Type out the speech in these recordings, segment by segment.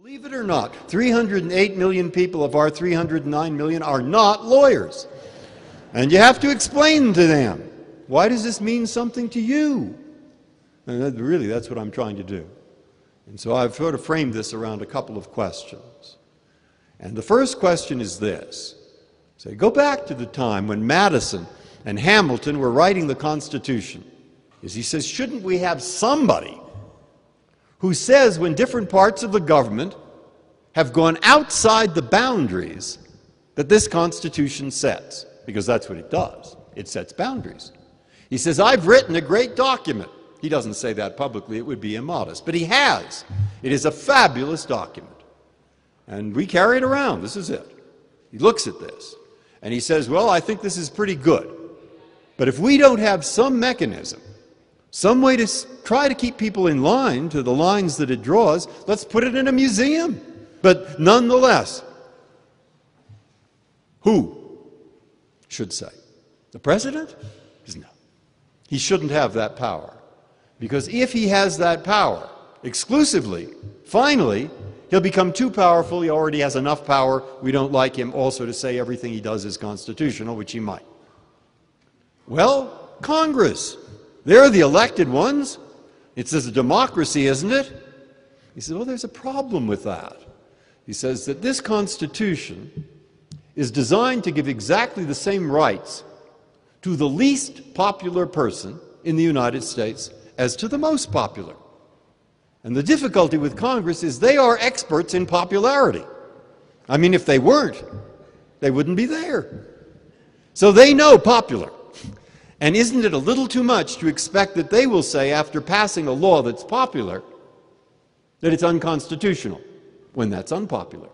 Believe it or not, 308 million people of our 309 million are not lawyers. And you have to explain to them why does this mean something to you? And that, really, that's what I'm trying to do. And so I've sort of framed this around a couple of questions. And the first question is this Say, go back to the time when Madison and Hamilton were writing the Constitution. Is he says, shouldn't we have somebody who says when different parts of the government have gone outside the boundaries that this Constitution sets? Because that's what it does. It sets boundaries. He says, I've written a great document. He doesn't say that publicly, it would be immodest, but he has. It is a fabulous document. And we carry it around. This is it. He looks at this and he says, Well, I think this is pretty good. But if we don't have some mechanism, some way to try to keep people in line to the lines that it draws, let's put it in a museum. But nonetheless, who should say? The president? No. He shouldn't have that power. Because if he has that power exclusively, finally, he'll become too powerful. He already has enough power. We don't like him also to say everything he does is constitutional, which he might. Well, Congress. They're the elected ones. It's a democracy, isn't it? He says, well, there's a problem with that. He says that this Constitution is designed to give exactly the same rights to the least popular person in the United States as to the most popular. And the difficulty with Congress is they are experts in popularity. I mean, if they weren't, they wouldn't be there. So they know popular. And isn't it a little too much to expect that they will say, after passing a law that's popular, that it's unconstitutional when that's unpopular?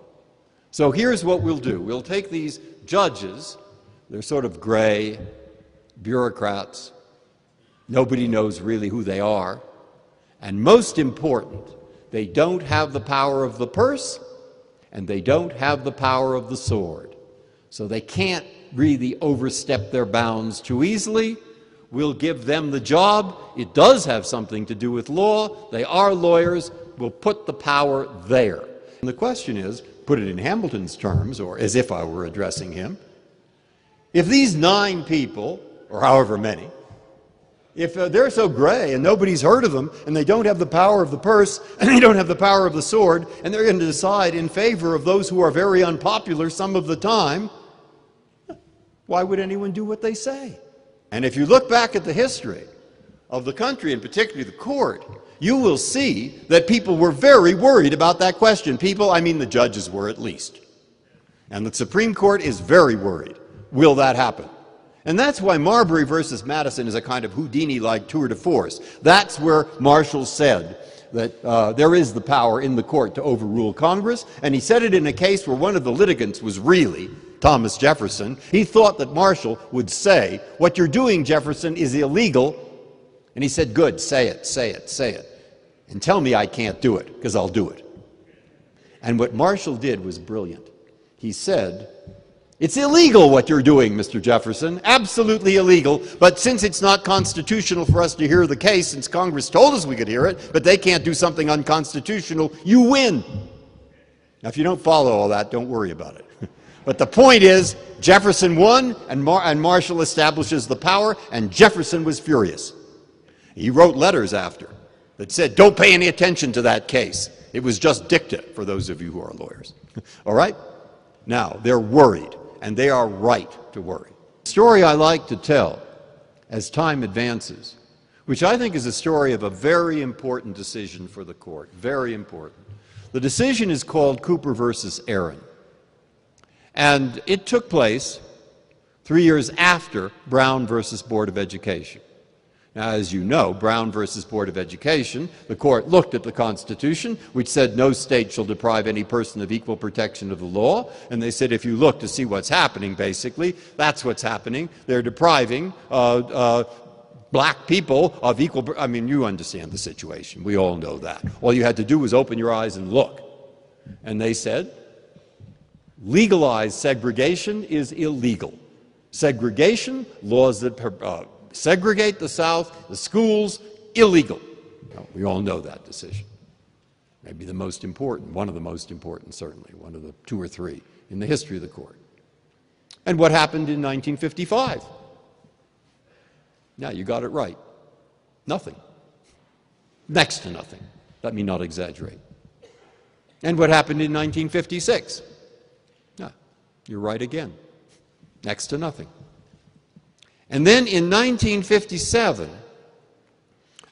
So here's what we'll do we'll take these judges, they're sort of gray, bureaucrats, Nobody knows really who they are. And most important, they don't have the power of the purse and they don't have the power of the sword. So they can't really overstep their bounds too easily. We'll give them the job. It does have something to do with law. They are lawyers. We'll put the power there. And the question is put it in Hamilton's terms, or as if I were addressing him. If these nine people, or however many, if uh, they're so gray and nobody's heard of them and they don't have the power of the purse and they don't have the power of the sword and they're going to decide in favor of those who are very unpopular some of the time, why would anyone do what they say? And if you look back at the history of the country and particularly the court, you will see that people were very worried about that question. People, I mean the judges were at least. And the Supreme Court is very worried. Will that happen? And that's why Marbury versus Madison is a kind of Houdini like tour de force. That's where Marshall said that uh, there is the power in the court to overrule Congress, and he said it in a case where one of the litigants was really Thomas Jefferson. He thought that Marshall would say, What you're doing, Jefferson, is illegal. And he said, Good, say it, say it, say it. And tell me I can't do it, because I'll do it. And what Marshall did was brilliant. He said, it's illegal what you're doing, Mr. Jefferson, absolutely illegal. But since it's not constitutional for us to hear the case, since Congress told us we could hear it, but they can't do something unconstitutional, you win. Now, if you don't follow all that, don't worry about it. But the point is, Jefferson won, and, Mar and Marshall establishes the power, and Jefferson was furious. He wrote letters after that said, don't pay any attention to that case. It was just dicta for those of you who are lawyers. all right? Now, they're worried and they are right to worry. The story I like to tell as time advances, which I think is a story of a very important decision for the court, very important. The decision is called Cooper versus Aaron. And it took place three years after Brown versus Board of Education. Now, as you know, Brown versus Board of Education, the court looked at the Constitution, which said no state shall deprive any person of equal protection of the law. And they said if you look to see what's happening, basically, that's what's happening. They're depriving uh, uh, black people of equal. I mean, you understand the situation. We all know that. All you had to do was open your eyes and look. And they said legalized segregation is illegal. Segregation, laws that uh, segregate the South, the schools, illegal. we all know that decision. maybe the most important, one of the most important, certainly, one of the two or three in the history of the court. And what happened in 1955? Now, you got it right. Nothing. Next to nothing. Let me not exaggerate. And what happened in 1956? You're right again. Next to nothing. And then in 1957,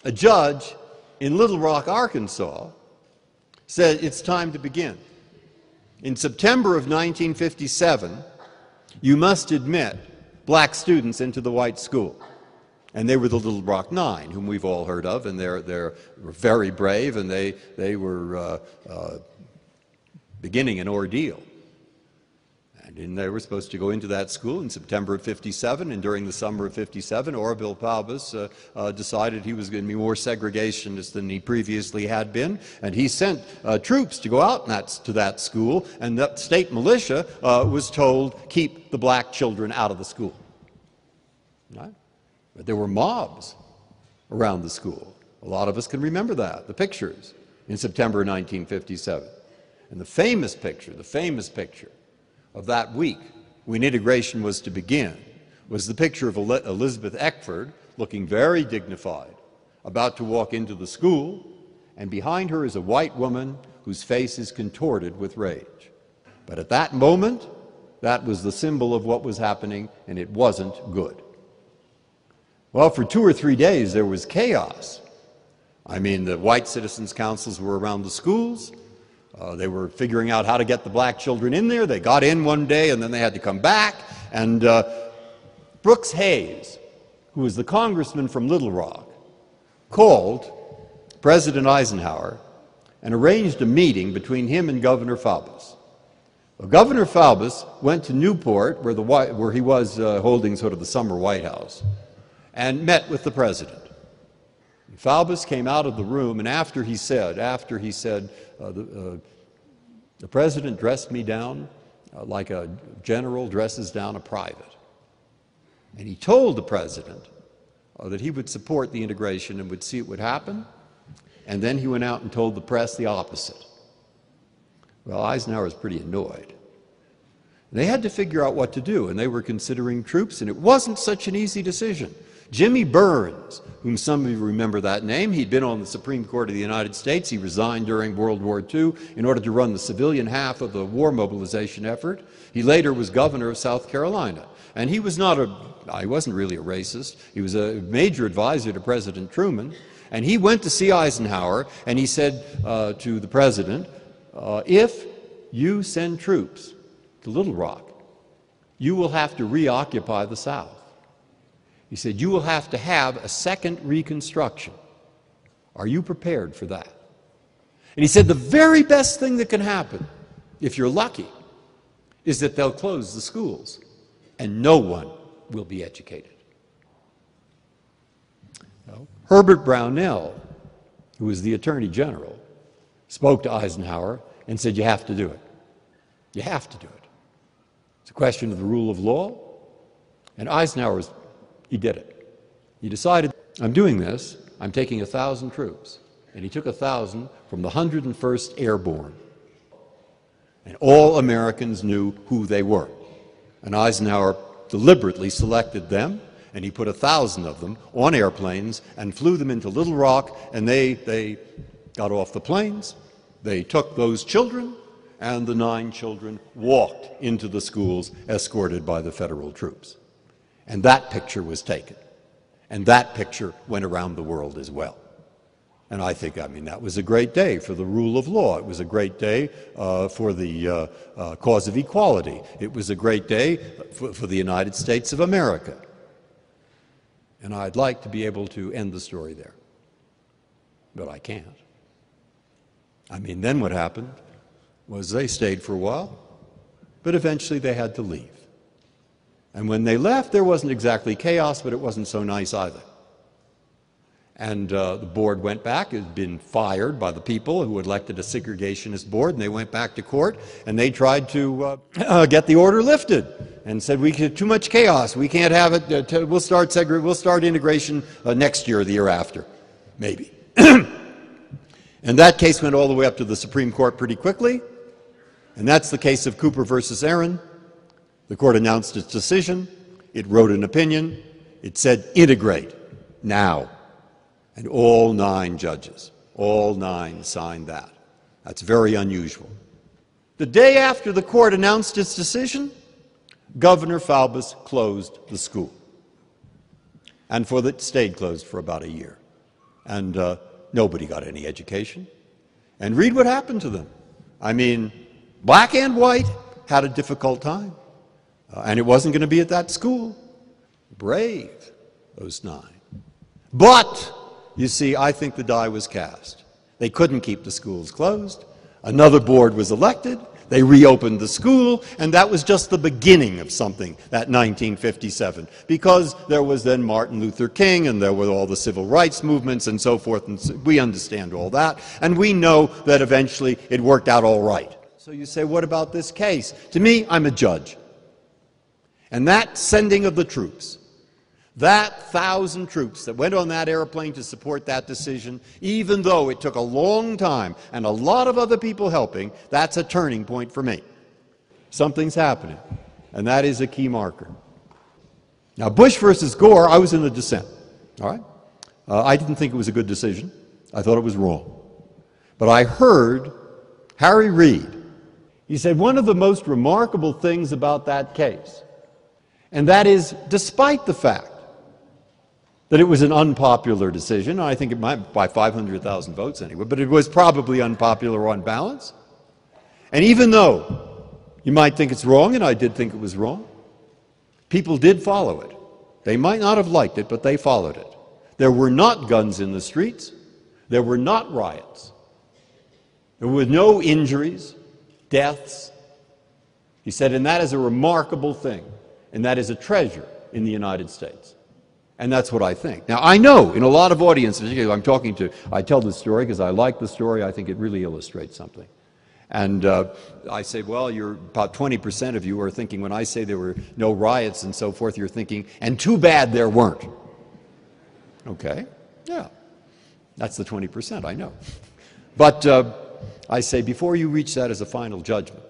a judge in Little Rock, Arkansas, said it's time to begin. In September of 1957, you must admit black students into the white school. And they were the Little Rock Nine, whom we've all heard of, and they're, they're very brave, and they, they were uh, uh, beginning an ordeal. And they were supposed to go into that school in September of 57, and during the summer of 57, Orval Faubus uh, uh, decided he was going to be more segregationist than he previously had been, and he sent uh, troops to go out that, to that school, and the state militia uh, was told, keep the black children out of the school. Right? But there were mobs around the school. A lot of us can remember that, the pictures in September 1957. And the famous picture, the famous picture of that week when integration was to begin was the picture of Elizabeth Eckford looking very dignified, about to walk into the school, and behind her is a white woman whose face is contorted with rage. But at that moment, that was the symbol of what was happening, and it wasn't good. Well, for two or three days, there was chaos. I mean, the white citizens' councils were around the schools. Uh, they were figuring out how to get the black children in there. They got in one day and then they had to come back. And uh, Brooks Hays, who was the congressman from Little Rock, called President Eisenhower and arranged a meeting between him and Governor Faubus. Well, Governor Faubus went to Newport, where, the, where he was uh, holding sort of the summer White House, and met with the president. Faubus came out of the room, and after he said, after he said, uh, the, uh, the, president dressed me down uh, like a general dresses down a private. And he told the president uh, that he would support the integration and would see it would happen. And then he went out and told the press the opposite. Well, Eisenhower was pretty annoyed. They had to figure out what to do, and they were considering troops, and it wasn't such an easy decision. Jimmy Byrnes, whom some of you remember that name, he'd been on the Supreme Court of the United States. He resigned during World War II in order to run the civilian half of the war mobilization effort. He later was governor of South Carolina. And he was not a, I wasn't really a racist. He was a major advisor to President Truman. And he went to see Eisenhower and he said uh, to the president, uh, if you send troops to Little Rock, you will have to reoccupy the South. He said, You will have to have a second Reconstruction. Are you prepared for that? And he said, The very best thing that can happen, if you're lucky, is that they'll close the schools and no one will be educated. Well, Herbert Brownell, who was the Attorney General, spoke to Eisenhower and said, You have to do it. You have to do it. It's a question of the rule of law. And Eisenhower was he did it. He decided, I'm doing this, I'm taking a thousand troops. And he took a thousand from the 101st Airborne. And all Americans knew who they were. And Eisenhower deliberately selected them, and he put a thousand of them on airplanes and flew them into Little Rock, and they, they got off the planes. They took those children, and the nine children walked into the schools escorted by the federal troops. And that picture was taken. And that picture went around the world as well. And I think, I mean, that was a great day for the rule of law. It was a great day uh, for the uh, uh, cause of equality. It was a great day for, for the United States of America. And I'd like to be able to end the story there. But I can't. I mean, then what happened was they stayed for a while, but eventually they had to leave. And when they left, there wasn't exactly chaos, but it wasn't so nice either. And uh, the board went back. It had been fired by the people who elected a segregationist board, and they went back to court and they tried to uh, uh, get the order lifted and said, "We too much chaos. We can't have it. Uh, t- we'll start segre- We'll start integration uh, next year, or the year after, maybe." And that case went all the way up to the Supreme Court pretty quickly. And that's the case of Cooper versus Aaron. The court announced its decision. It wrote an opinion. It said, integrate now. And all nine judges, all nine signed that. That's very unusual. The day after the court announced its decision, Governor Faubus closed the school. And for the, stayed closed for about a year. And uh, nobody got any education. And read what happened to them. I mean, black and white had a difficult time. Uh, and it wasn't going to be at that school. Brave, those nine. But, you see, I think the die was cast. They couldn't keep the schools closed. Another board was elected. They reopened the school, and that was just the beginning of something, that 1957, because there was then Martin Luther King, and there were all the civil rights movements and so forth, and so we understand all that, and we know that eventually it worked out all right. So you say, what about this case? To me, I'm a judge. And that sending of the troops that thousand troops that went on that airplane to support that decision, even though it took a long time and a lot of other people helping, that's a turning point for me. Something's happening, and that is a key marker. Now, Bush versus Gore, I was in the dissent. All right? Uh, I didn't think it was a good decision. I thought it was wrong. But I heard Harry Reid. He said one of the most remarkable things about that case, and that is despite the fact that it was an unpopular decision. I think it might by 500,000 votes anyway, but it was probably unpopular on balance. And even though you might think it's wrong, and I did think it was wrong, people did follow it. They might not have liked it, but they followed it. There were not guns in the streets. There were not riots. There were no injuries, deaths. He said, and that is a remarkable thing, and that is a treasure in the United States. And that's what I think. Now, I know in a lot of audiences, I'm talking to, I tell this story because I like the story. I think it really illustrates something. And uh, I say, well, you're about 20% of you are thinking, when I say there were no riots and so forth, you're thinking, and too bad there weren't. Okay, yeah. That's the 20%, I know. But uh, I say, before you reach that as a final judgment,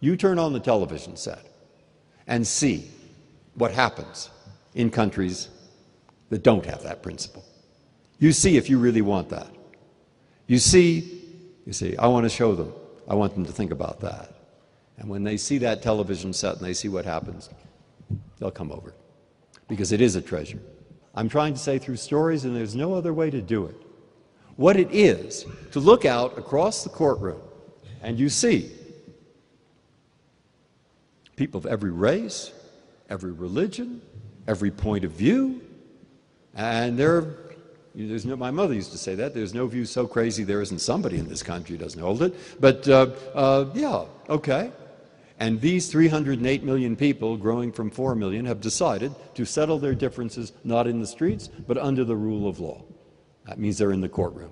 you turn on the television set and see what happens in countries that don't have that principle. You see if you really want that. You see, you see, I want to show them. I want them to think about that. And when they see that television set and they see what happens, they'll come over. Because it is a treasure. I'm trying to say through stories, and there's no other way to do it. What it is to look out across the courtroom and you see people of every race, every religion, every point of view. And there, there's no, my mother used to say that. There's no view so crazy there isn't somebody in this country who doesn't hold it. But uh, uh, yeah, okay. And these 308 million people, growing from 4 million, have decided to settle their differences not in the streets, but under the rule of law. That means they're in the courtroom.